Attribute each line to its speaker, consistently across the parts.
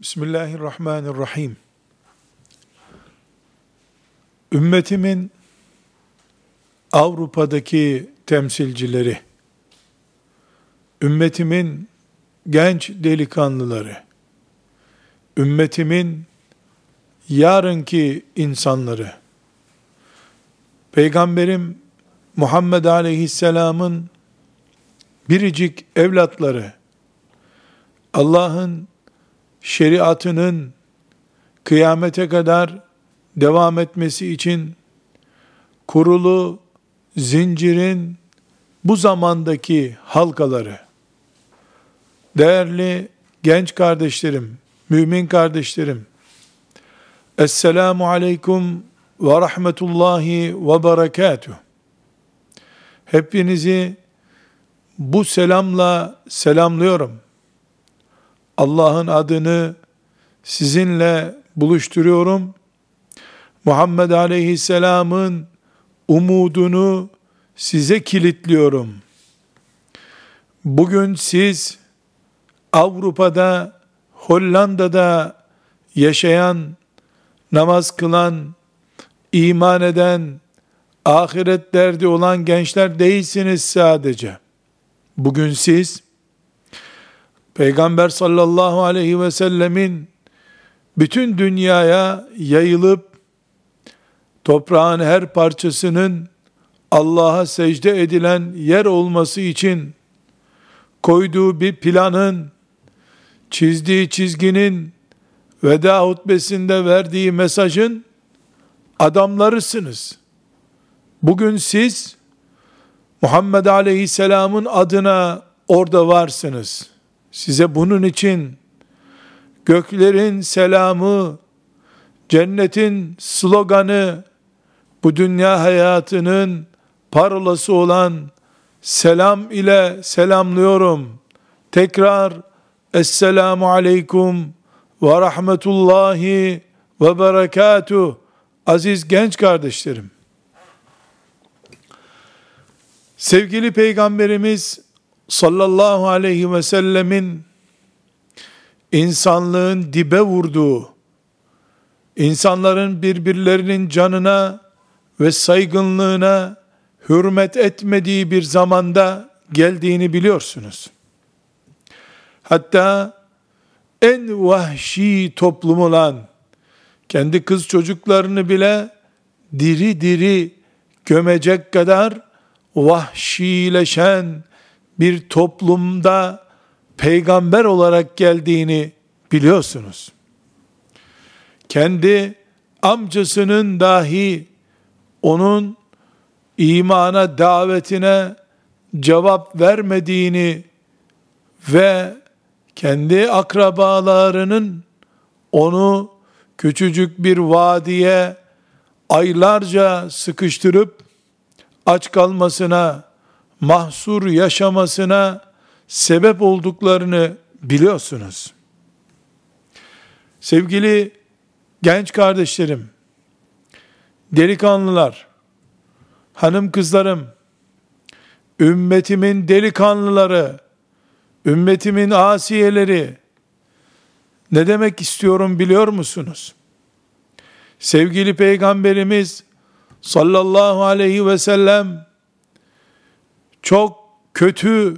Speaker 1: Bismillahirrahmanirrahim. Ümmetimin Avrupa'daki temsilcileri, ümmetimin genç delikanlıları, ümmetimin yarınki insanları, Peygamberim Muhammed Aleyhisselam'ın biricik evlatları, Allah'ın şeriatının kıyamete kadar devam etmesi için kurulu zincirin bu zamandaki halkaları, değerli genç kardeşlerim, mümin kardeşlerim, Esselamu Aleyküm ve Rahmetullahi ve Berekatuh. Hepinizi bu selamla selamlıyorum. Allah'ın adını sizinle buluşturuyorum. Muhammed Aleyhisselam'ın umudunu size kilitliyorum. Bugün siz Avrupa'da, Hollanda'da yaşayan, namaz kılan, iman eden, ahiret derdi olan gençler değilsiniz sadece. Bugün siz Peygamber sallallahu aleyhi ve sellemin bütün dünyaya yayılıp toprağın her parçasının Allah'a secde edilen yer olması için koyduğu bir planın, çizdiği çizginin, veda hutbesinde verdiği mesajın adamlarısınız. Bugün siz Muhammed Aleyhisselam'ın adına orada varsınız. Size bunun için göklerin selamı, cennetin sloganı, bu dünya hayatının parolası olan selam ile selamlıyorum. Tekrar Esselamu Aleyküm ve Rahmetullahi ve Berekatuh. Aziz genç kardeşlerim. Sevgili Peygamberimiz sallallahu aleyhi ve sellemin insanlığın dibe vurduğu, insanların birbirlerinin canına ve saygınlığına hürmet etmediği bir zamanda geldiğini biliyorsunuz. Hatta en vahşi toplum olan kendi kız çocuklarını bile diri diri gömecek kadar vahşileşen bir toplumda peygamber olarak geldiğini biliyorsunuz. Kendi amcasının dahi onun imana davetine cevap vermediğini ve kendi akrabalarının onu küçücük bir vadiye aylarca sıkıştırıp aç kalmasına, mahsur yaşamasına sebep olduklarını biliyorsunuz. Sevgili genç kardeşlerim, delikanlılar, hanım kızlarım, ümmetimin delikanlıları, ümmetimin asiyeleri, ne demek istiyorum biliyor musunuz? Sevgili Peygamberimiz sallallahu aleyhi ve sellem çok kötü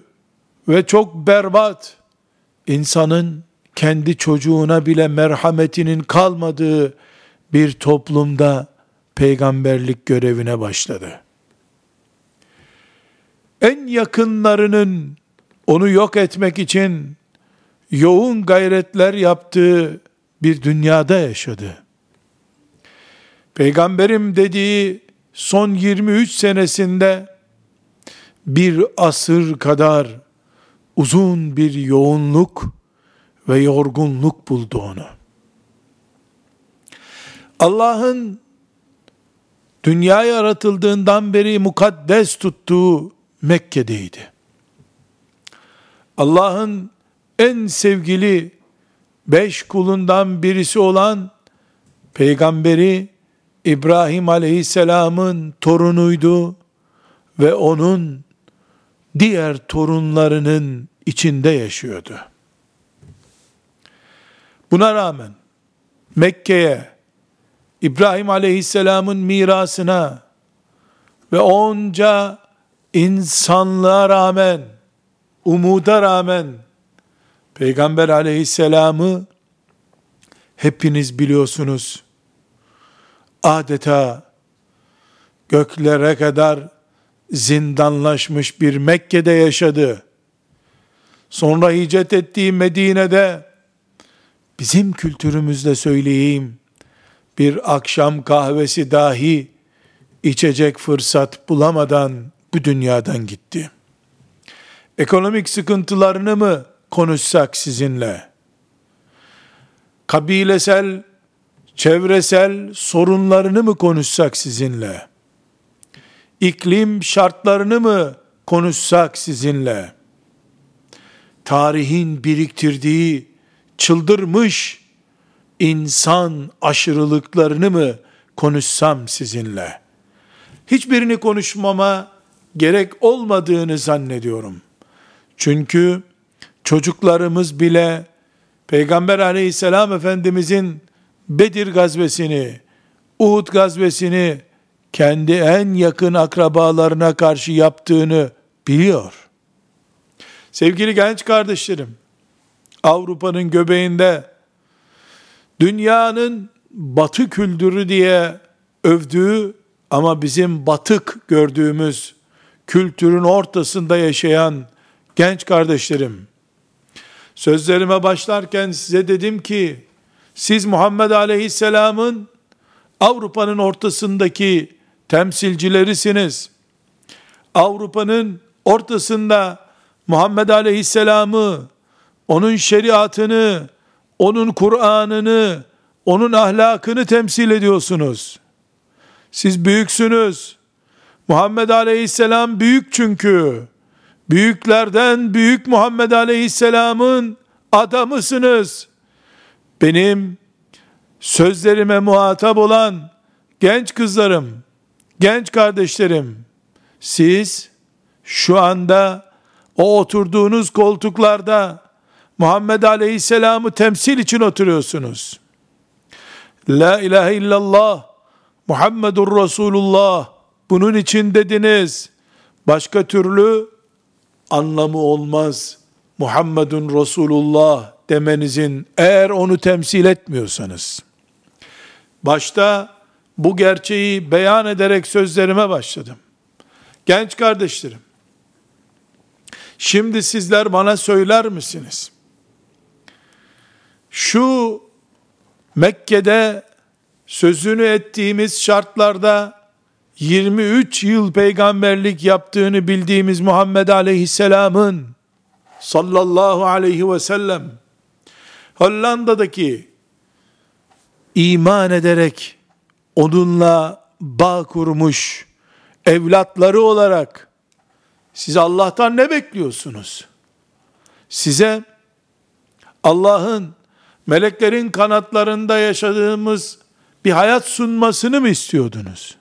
Speaker 1: ve çok berbat insanın kendi çocuğuna bile merhametinin kalmadığı bir toplumda peygamberlik görevine başladı. En yakınlarının onu yok etmek için yoğun gayretler yaptığı bir dünyada yaşadı. Peygamberim dediği son 23 senesinde bir asır kadar uzun bir yoğunluk ve yorgunluk buldu onu. Allah'ın dünya yaratıldığından beri mukaddes tuttuğu Mekke'deydi. Allah'ın en sevgili beş kulundan birisi olan peygamberi İbrahim aleyhisselamın torunuydu ve onun diğer torunlarının içinde yaşıyordu. Buna rağmen Mekke'ye, İbrahim Aleyhisselam'ın mirasına ve onca insanlığa rağmen, umuda rağmen Peygamber Aleyhisselam'ı hepiniz biliyorsunuz. Adeta göklere kadar zindanlaşmış bir Mekke'de yaşadı. Sonra hicret ettiği Medine'de bizim kültürümüzde söyleyeyim bir akşam kahvesi dahi içecek fırsat bulamadan bu dünyadan gitti. Ekonomik sıkıntılarını mı konuşsak sizinle? Kabilesel, çevresel sorunlarını mı konuşsak sizinle? İklim şartlarını mı konuşsak sizinle? Tarihin biriktirdiği çıldırmış insan aşırılıklarını mı konuşsam sizinle? Hiçbirini konuşmama gerek olmadığını zannediyorum. Çünkü çocuklarımız bile Peygamber aleyhisselam efendimizin Bedir gazvesini, Uhud gazvesini kendi en yakın akrabalarına karşı yaptığını biliyor. Sevgili genç kardeşlerim, Avrupa'nın göbeğinde dünyanın batı kültürü diye övdüğü ama bizim batık gördüğümüz kültürün ortasında yaşayan genç kardeşlerim, sözlerime başlarken size dedim ki, siz Muhammed Aleyhisselam'ın Avrupa'nın ortasındaki temsilcilerisiniz. Avrupa'nın ortasında Muhammed Aleyhisselam'ı, onun şeriatını, onun Kur'an'ını, onun ahlakını temsil ediyorsunuz. Siz büyüksünüz. Muhammed Aleyhisselam büyük çünkü. Büyüklerden büyük Muhammed Aleyhisselam'ın adamısınız. Benim sözlerime muhatap olan genç kızlarım, genç kardeşlerim, siz şu anda o oturduğunuz koltuklarda Muhammed Aleyhisselam'ı temsil için oturuyorsunuz. La ilahe illallah Muhammedur Resulullah bunun için dediniz. Başka türlü anlamı olmaz. Muhammedun Resulullah demenizin eğer onu temsil etmiyorsanız. Başta bu gerçeği beyan ederek sözlerime başladım. Genç kardeşlerim, şimdi sizler bana söyler misiniz? Şu Mekke'de sözünü ettiğimiz şartlarda 23 yıl peygamberlik yaptığını bildiğimiz Muhammed Aleyhisselam'ın sallallahu aleyhi ve sellem Hollanda'daki iman ederek onunla bağ kurmuş evlatları olarak siz Allah'tan ne bekliyorsunuz? Size Allah'ın meleklerin kanatlarında yaşadığımız bir hayat sunmasını mı istiyordunuz?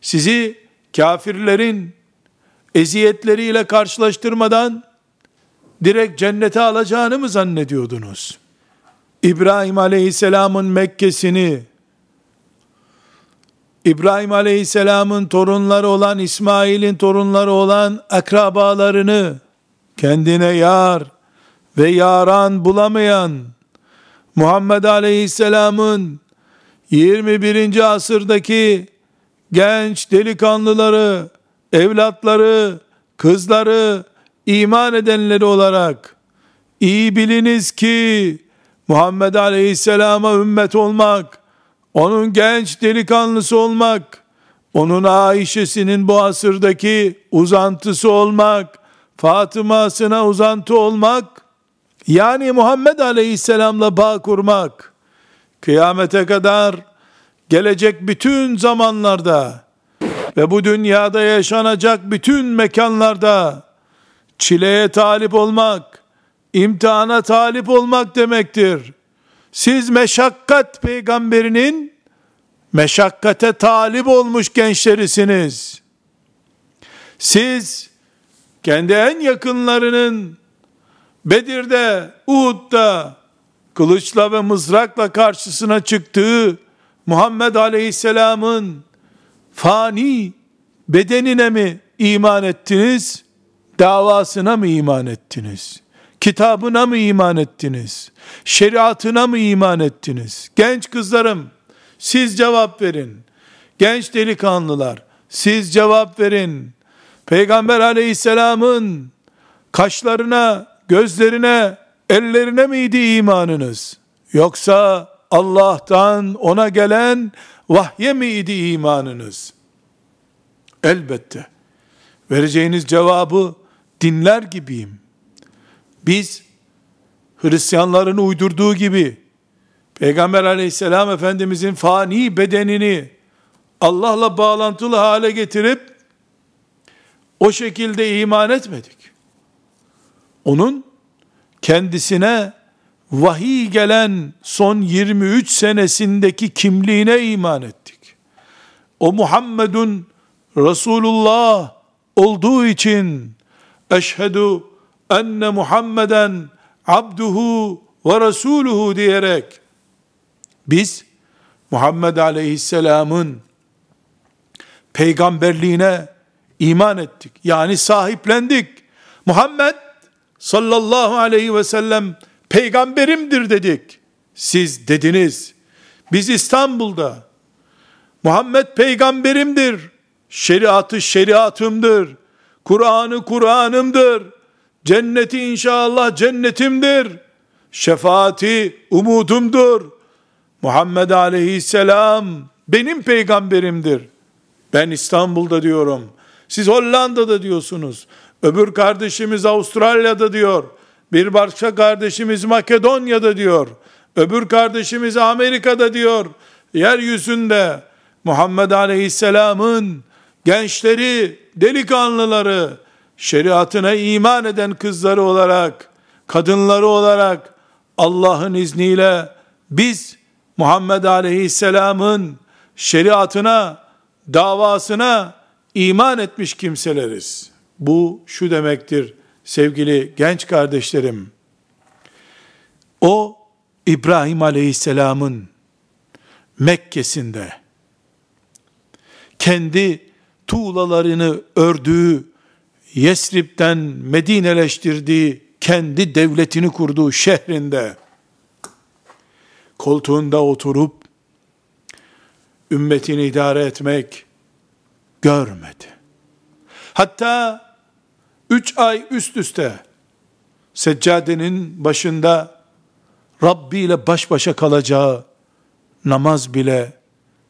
Speaker 1: Sizi kafirlerin eziyetleriyle karşılaştırmadan direkt cennete alacağını mı zannediyordunuz? İbrahim Aleyhisselam'ın Mekke'sini, İbrahim Aleyhisselam'ın torunları olan, İsmail'in torunları olan akrabalarını kendine yar ve yaran bulamayan Muhammed Aleyhisselam'ın 21. asırdaki genç delikanlıları, evlatları, kızları, iman edenleri olarak iyi biliniz ki Muhammed Aleyhisselam'a ümmet olmak, onun genç delikanlısı olmak, onun Ayşe'sinin bu asırdaki uzantısı olmak, Fatıma'sına uzantı olmak, yani Muhammed Aleyhisselam'la bağ kurmak, kıyamete kadar gelecek bütün zamanlarda ve bu dünyada yaşanacak bütün mekanlarda çileye talip olmak, imtihana talip olmak demektir. Siz meşakkat peygamberinin meşakkate talip olmuş gençlerisiniz. Siz kendi en yakınlarının Bedir'de, Uhud'da, kılıçla ve mızrakla karşısına çıktığı Muhammed Aleyhisselam'ın fani bedenine mi iman ettiniz? Davasına mı iman ettiniz? Kitabına mı iman ettiniz? Şeriatına mı iman ettiniz? Genç kızlarım, siz cevap verin. Genç delikanlılar, siz cevap verin. Peygamber aleyhisselamın kaşlarına, gözlerine, ellerine miydi imanınız? Yoksa Allah'tan ona gelen vahye miydi imanınız? Elbette. Vereceğiniz cevabı dinler gibiyim. Biz Hristiyanların uydurduğu gibi Peygamber aleyhisselam efendimizin fani bedenini Allah'la bağlantılı hale getirip o şekilde iman etmedik. Onun kendisine vahiy gelen son 23 senesindeki kimliğine iman ettik. O Muhammedun Resulullah olduğu için eşhedü enne Muhammeden abduhu ve resuluhu diyerek biz Muhammed Aleyhisselam'ın peygamberliğine iman ettik. Yani sahiplendik. Muhammed sallallahu aleyhi ve sellem peygamberimdir dedik. Siz dediniz. Biz İstanbul'da Muhammed peygamberimdir. Şeriatı şeriatımdır. Kur'an'ı Kur'an'ımdır. Cenneti inşallah cennetimdir. Şefaati umudumdur. Muhammed aleyhisselam benim peygamberimdir. Ben İstanbul'da diyorum. Siz Hollanda'da diyorsunuz. Öbür kardeşimiz Avustralya'da diyor. Bir başka kardeşimiz Makedonya'da diyor. Öbür kardeşimiz Amerika'da diyor. Yeryüzünde Muhammed Aleyhisselam'ın gençleri, delikanlıları, şeriatına iman eden kızları olarak, kadınları olarak Allah'ın izniyle biz Muhammed Aleyhisselam'ın şeriatına, davasına iman etmiş kimseleriz. Bu şu demektir sevgili genç kardeşlerim. O İbrahim Aleyhisselam'ın Mekke'sinde kendi tuğlalarını ördüğü, Yesrib'den Medineleştirdiği, kendi devletini kurduğu şehrinde koltuğunda oturup ümmetini idare etmek görmedi. Hatta üç ay üst üste seccadenin başında Rabbi ile baş başa kalacağı namaz bile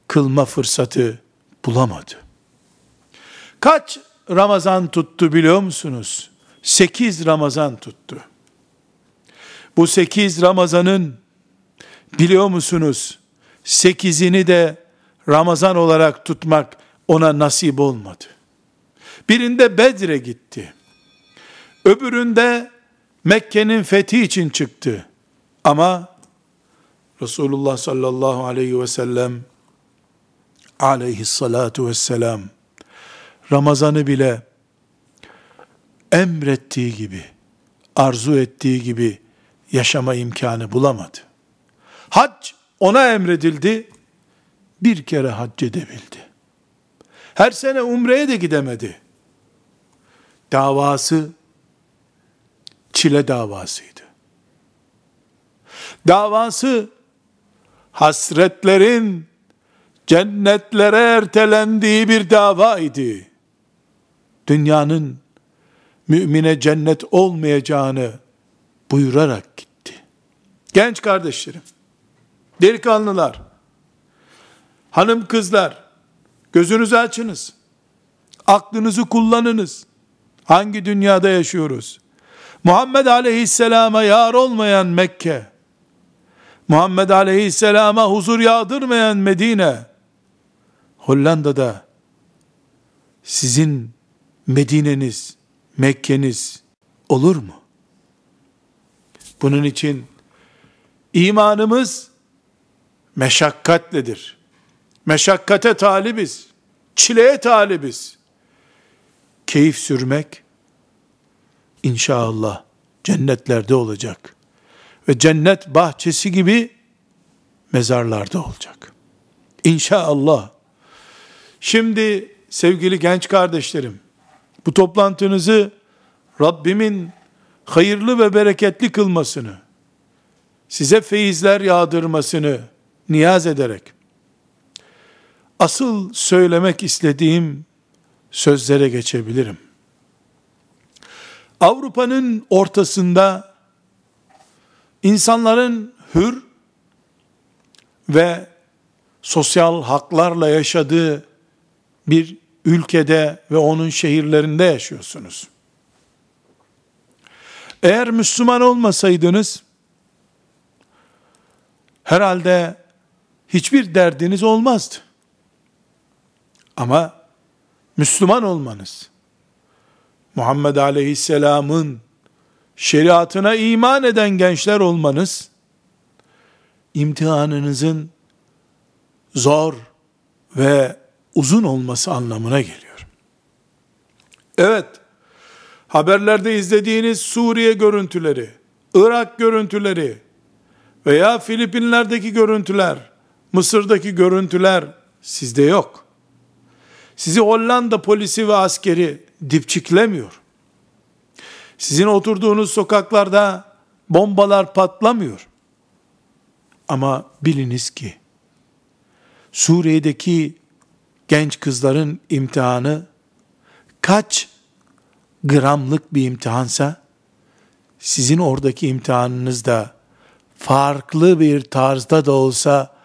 Speaker 1: kılma fırsatı bulamadı. Kaç Ramazan tuttu biliyor musunuz? Sekiz Ramazan tuttu. Bu sekiz Ramazanın biliyor musunuz? Sekizini de Ramazan olarak tutmak ona nasip olmadı. Birinde Bedre gitti. Öbüründe Mekke'nin fethi için çıktı. Ama Resulullah sallallahu aleyhi ve sellem aleyhissalatu vesselam Ramazan'ı bile emrettiği gibi, arzu ettiği gibi yaşama imkanı bulamadı. Hac ona emredildi, bir kere hac edebildi. Her sene umreye de gidemedi. Davası çile davasıydı. Davası hasretlerin cennetlere ertelendiği bir davaydı. Dünyanın mümine cennet olmayacağını buyurarak gitti. Genç kardeşlerim, delikanlılar, hanım kızlar, gözünüzü açınız. Aklınızı kullanınız. Hangi dünyada yaşıyoruz? Muhammed Aleyhisselam'a yar olmayan Mekke, Muhammed Aleyhisselam'a huzur yağdırmayan Medine, Hollanda'da sizin Medine'niz, Mekke'niz olur mu? Bunun için imanımız meşakkatledir. Meşakkate talibiz. Çileye talibiz. Keyif sürmek inşallah cennetlerde olacak. ve cennet bahçesi gibi mezarlarda olacak. İnşallah. Şimdi sevgili genç kardeşlerim, bu toplantınızı Rabbimin hayırlı ve bereketli kılmasını, size feyizler yağdırmasını niyaz ederek, asıl söylemek istediğim sözlere geçebilirim. Avrupa'nın ortasında insanların hür ve sosyal haklarla yaşadığı bir ülkede ve onun şehirlerinde yaşıyorsunuz. Eğer Müslüman olmasaydınız, herhalde hiçbir derdiniz olmazdı. Ama Müslüman olmanız, Muhammed Aleyhisselam'ın şeriatına iman eden gençler olmanız, imtihanınızın zor ve uzun olması anlamına geliyor. Evet, haberlerde izlediğiniz Suriye görüntüleri, Irak görüntüleri veya Filipinler'deki görüntüler, Mısır'daki görüntüler sizde yok. Sizi Hollanda polisi ve askeri dipçiklemiyor. Sizin oturduğunuz sokaklarda bombalar patlamıyor. Ama biliniz ki Suriye'deki genç kızların imtihanı kaç gramlık bir imtihansa sizin oradaki imtihanınız da farklı bir tarzda da olsa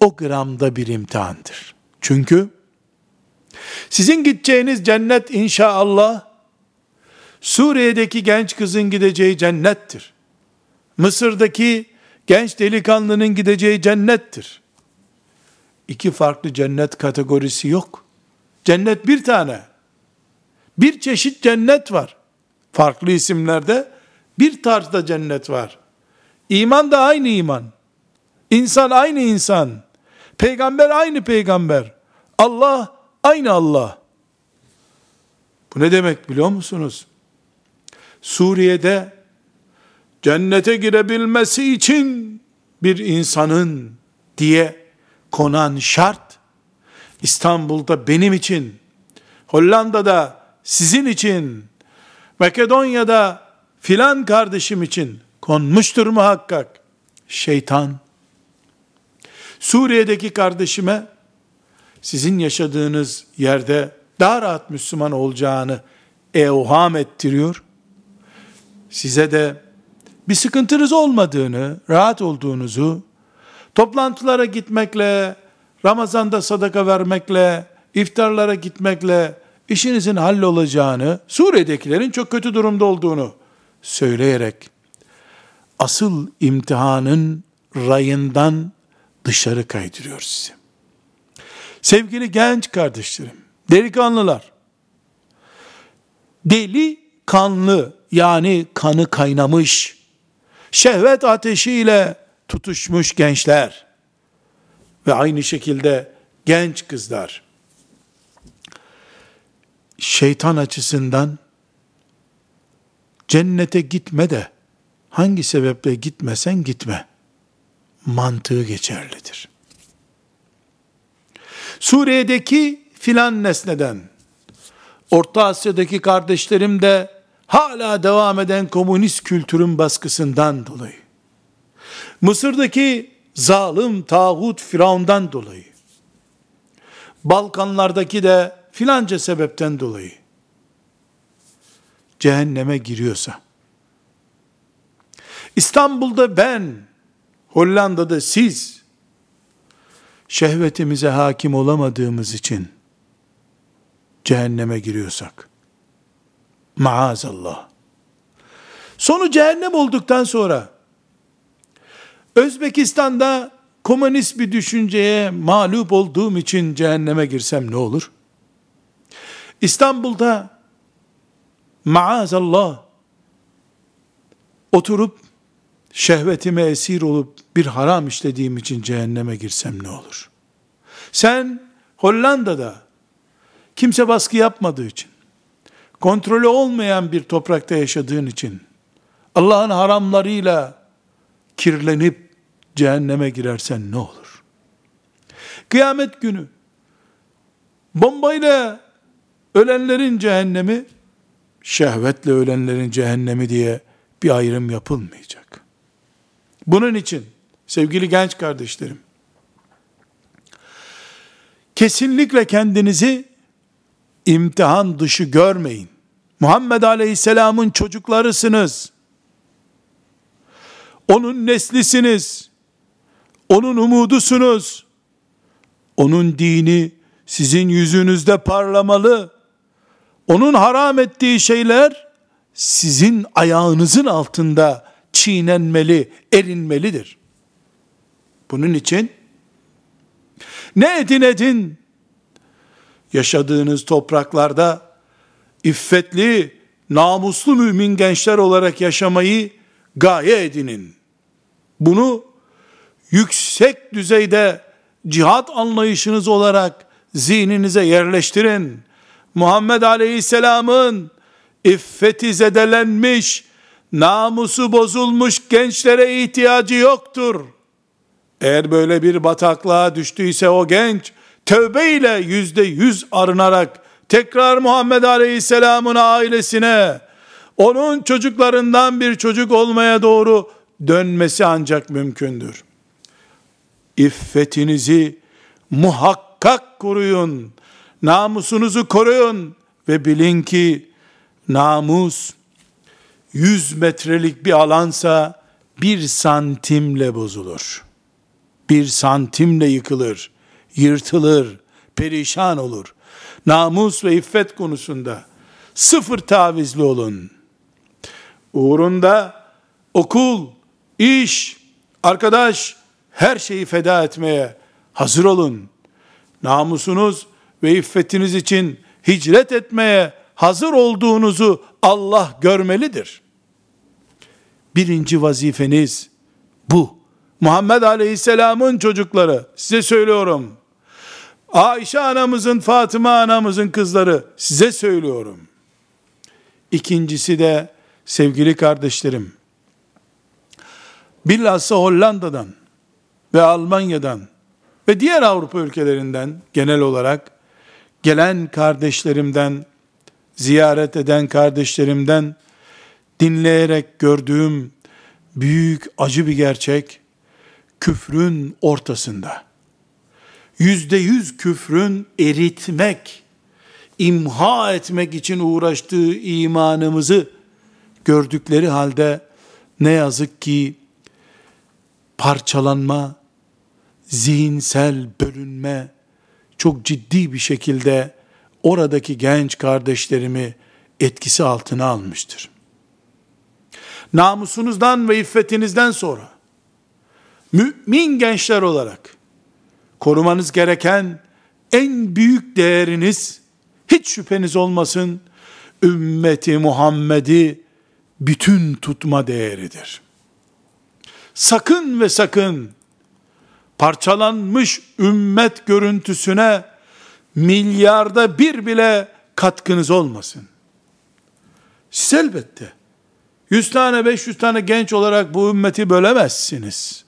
Speaker 1: o gramda bir imtihandır. Çünkü sizin gideceğiniz cennet inşallah Suriye'deki genç kızın gideceği cennettir. Mısır'daki genç delikanlının gideceği cennettir. İki farklı cennet kategorisi yok. Cennet bir tane. Bir çeşit cennet var. Farklı isimlerde bir tarzda cennet var. İman da aynı iman. İnsan aynı insan. Peygamber aynı peygamber. Allah aynı Allah. Bu ne demek biliyor musunuz? Suriye'de cennete girebilmesi için bir insanın diye konan şart İstanbul'da benim için, Hollanda'da sizin için, Makedonya'da filan kardeşim için konmuştur muhakkak. Şeytan Suriye'deki kardeşime sizin yaşadığınız yerde daha rahat Müslüman olacağını evham ettiriyor. Size de bir sıkıntınız olmadığını, rahat olduğunuzu, toplantılara gitmekle, Ramazan'da sadaka vermekle, iftarlara gitmekle işinizin hallolacağını, Suriye'dekilerin çok kötü durumda olduğunu söyleyerek asıl imtihanın rayından dışarı kaydırıyor sizi. Sevgili genç kardeşlerim, delikanlılar, deli kanlı yani kanı kaynamış, şehvet ateşiyle tutuşmuş gençler ve aynı şekilde genç kızlar, şeytan açısından cennete gitme de hangi sebeple gitmesen gitme mantığı geçerlidir. Suriye'deki filan nesneden, Orta Asya'daki kardeşlerim de hala devam eden komünist kültürün baskısından dolayı, Mısır'daki zalim tağut Firavundan dolayı, Balkanlardaki de filanca sebepten dolayı cehenneme giriyorsa, İstanbul'da ben, Hollanda'da siz, şehvetimize hakim olamadığımız için cehenneme giriyorsak, maazallah. Sonu cehennem olduktan sonra, Özbekistan'da komünist bir düşünceye mağlup olduğum için cehenneme girsem ne olur? İstanbul'da maazallah oturup şehvetime esir olup bir haram işlediğim için cehenneme girsem ne olur? Sen Hollanda'da kimse baskı yapmadığı için, kontrolü olmayan bir toprakta yaşadığın için, Allah'ın haramlarıyla kirlenip cehenneme girersen ne olur? Kıyamet günü bombayla ölenlerin cehennemi, şehvetle ölenlerin cehennemi diye bir ayrım yapılmayacak. Bunun için sevgili genç kardeşlerim, kesinlikle kendinizi imtihan dışı görmeyin. Muhammed Aleyhisselam'ın çocuklarısınız. Onun neslisiniz. Onun umudusunuz. Onun dini sizin yüzünüzde parlamalı. Onun haram ettiği şeyler sizin ayağınızın altında çiğnenmeli, erinmelidir. Bunun için ne edin edin yaşadığınız topraklarda iffetli, namuslu mümin gençler olarak yaşamayı gaye edinin. Bunu yüksek düzeyde cihat anlayışınız olarak zihninize yerleştirin. Muhammed Aleyhisselam'ın iffeti zedelenmiş, namusu bozulmuş gençlere ihtiyacı yoktur. Eğer böyle bir bataklığa düştüyse o genç, tövbe ile yüzde yüz arınarak, tekrar Muhammed Aleyhisselam'ın ailesine, onun çocuklarından bir çocuk olmaya doğru dönmesi ancak mümkündür. İffetinizi muhakkak koruyun. Namusunuzu koruyun ve bilin ki namus 100 metrelik bir alansa bir santimle bozulur. Bir santimle yıkılır, yırtılır, perişan olur. Namus ve iffet konusunda sıfır tavizli olun. Uğrunda okul, iş, arkadaş, her şeyi feda etmeye hazır olun. Namusunuz ve iffetiniz için hicret etmeye hazır olduğunuzu Allah görmelidir. Birinci vazifeniz bu. Muhammed Aleyhisselam'ın çocukları size söylüyorum. Ayşe anamızın, Fatıma anamızın kızları size söylüyorum. İkincisi de sevgili kardeşlerim, bilhassa Hollanda'dan ve Almanya'dan ve diğer Avrupa ülkelerinden genel olarak gelen kardeşlerimden, ziyaret eden kardeşlerimden dinleyerek gördüğüm büyük acı bir gerçek, küfrün ortasında, yüzde yüz küfrün eritmek, imha etmek için uğraştığı imanımızı gördükleri halde ne yazık ki parçalanma, zihinsel bölünme çok ciddi bir şekilde oradaki genç kardeşlerimi etkisi altına almıştır. Namusunuzdan ve iffetinizden sonra mümin gençler olarak korumanız gereken en büyük değeriniz hiç şüpheniz olmasın ümmeti Muhammed'i bütün tutma değeridir. Sakın ve sakın parçalanmış ümmet görüntüsüne milyarda bir bile katkınız olmasın. Siz elbette 100 tane 500 tane genç olarak bu ümmeti bölemezsiniz.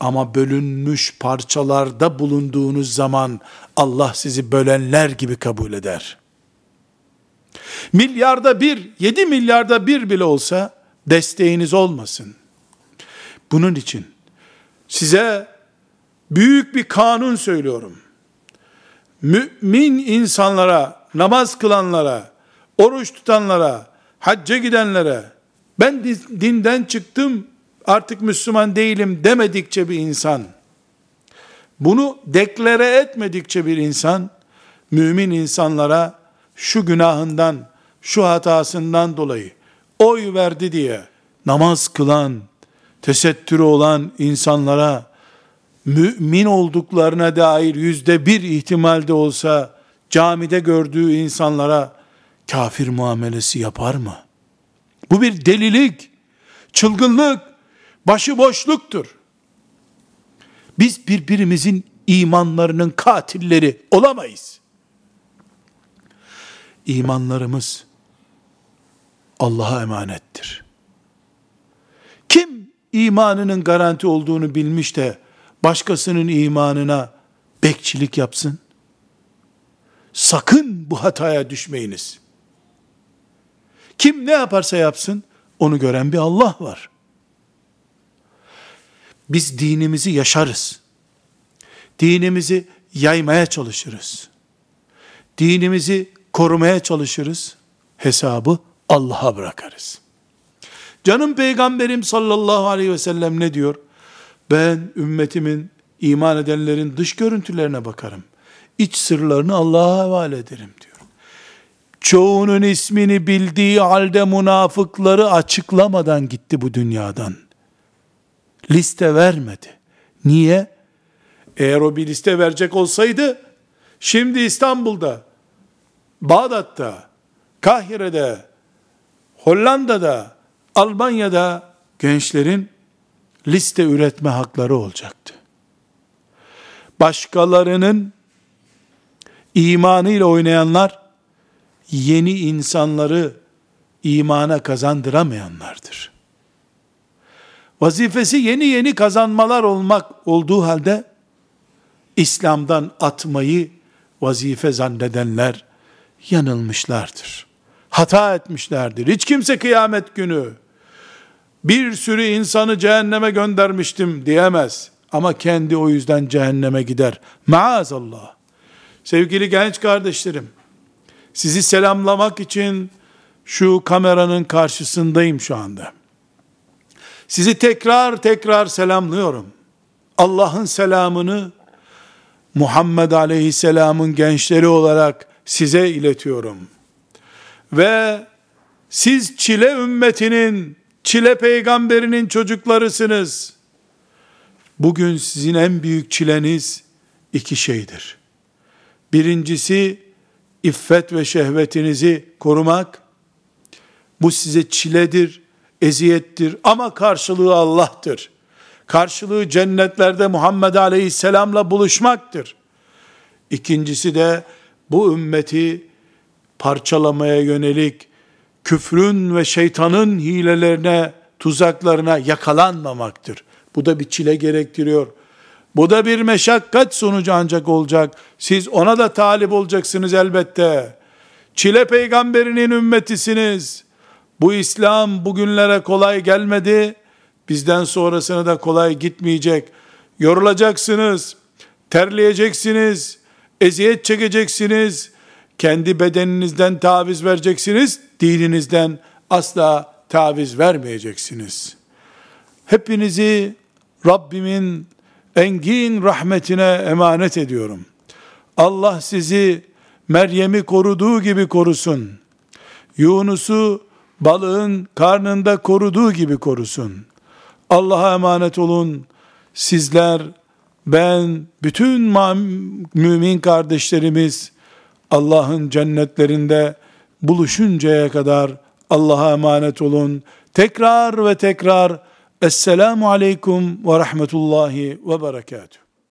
Speaker 1: Ama bölünmüş parçalarda bulunduğunuz zaman Allah sizi bölenler gibi kabul eder. Milyarda bir, yedi milyarda bir bile olsa desteğiniz olmasın. Bunun için size büyük bir kanun söylüyorum. Mümin insanlara, namaz kılanlara, oruç tutanlara, hacca gidenlere, ben dinden çıktım, artık Müslüman değilim demedikçe bir insan, bunu deklare etmedikçe bir insan, mümin insanlara şu günahından, şu hatasından dolayı oy verdi diye namaz kılan, tesettürü olan insanlara mümin olduklarına dair yüzde bir ihtimalde olsa camide gördüğü insanlara kafir muamelesi yapar mı? Bu bir delilik, çılgınlık, başıboşluktur. Biz birbirimizin imanlarının katilleri olamayız. İmanlarımız Allah'a emanettir. Kim imanının garanti olduğunu bilmiş de başkasının imanına bekçilik yapsın? Sakın bu hataya düşmeyiniz. Kim ne yaparsa yapsın, onu gören bir Allah var. Biz dinimizi yaşarız. Dinimizi yaymaya çalışırız. Dinimizi korumaya çalışırız. Hesabı Allah'a bırakarız. Canım peygamberim sallallahu aleyhi ve sellem ne diyor? Ben ümmetimin iman edenlerin dış görüntülerine bakarım. İç sırlarını Allah'a havale ederim diyor. Çoğunun ismini bildiği halde münafıkları açıklamadan gitti bu dünyadan. Liste vermedi. Niye? Eğer o bir liste verecek olsaydı, şimdi İstanbul'da, Bağdat'ta, Kahire'de, Hollanda'da, Almanya'da gençlerin liste üretme hakları olacaktı. Başkalarının imanıyla oynayanlar yeni insanları imana kazandıramayanlardır. Vazifesi yeni yeni kazanmalar olmak olduğu halde İslam'dan atmayı vazife zannedenler yanılmışlardır. Hata etmişlerdir. Hiç kimse kıyamet günü bir sürü insanı cehenneme göndermiştim diyemez. Ama kendi o yüzden cehenneme gider. Maazallah. Sevgili genç kardeşlerim, sizi selamlamak için şu kameranın karşısındayım şu anda. Sizi tekrar tekrar selamlıyorum. Allah'ın selamını Muhammed Aleyhisselam'ın gençleri olarak size iletiyorum. Ve siz çile ümmetinin, çile peygamberinin çocuklarısınız. Bugün sizin en büyük çileniz iki şeydir. Birincisi iffet ve şehvetinizi korumak. Bu size çiledir, eziyettir ama karşılığı Allah'tır. Karşılığı cennetlerde Muhammed Aleyhisselam'la buluşmaktır. İkincisi de bu ümmeti parçalamaya yönelik küfrün ve şeytanın hilelerine, tuzaklarına yakalanmamaktır. Bu da bir çile gerektiriyor. Bu da bir meşakkat sonucu ancak olacak. Siz ona da talip olacaksınız elbette. Çile peygamberinin ümmetisiniz. Bu İslam bugünlere kolay gelmedi. Bizden sonrasına da kolay gitmeyecek. Yorulacaksınız, terleyeceksiniz, eziyet çekeceksiniz, kendi bedeninizden taviz vereceksiniz, dininizden asla taviz vermeyeceksiniz. Hepinizi Rabbimin engin rahmetine emanet ediyorum. Allah sizi Meryem'i koruduğu gibi korusun. Yunus'u balığın karnında koruduğu gibi korusun. Allah'a emanet olun. Sizler, ben, bütün mümin kardeşlerimiz Allah'ın cennetlerinde buluşuncaya kadar Allah'a emanet olun. Tekrar ve tekrar Esselamu Aleyküm ve Rahmetullahi ve Berekatuhu.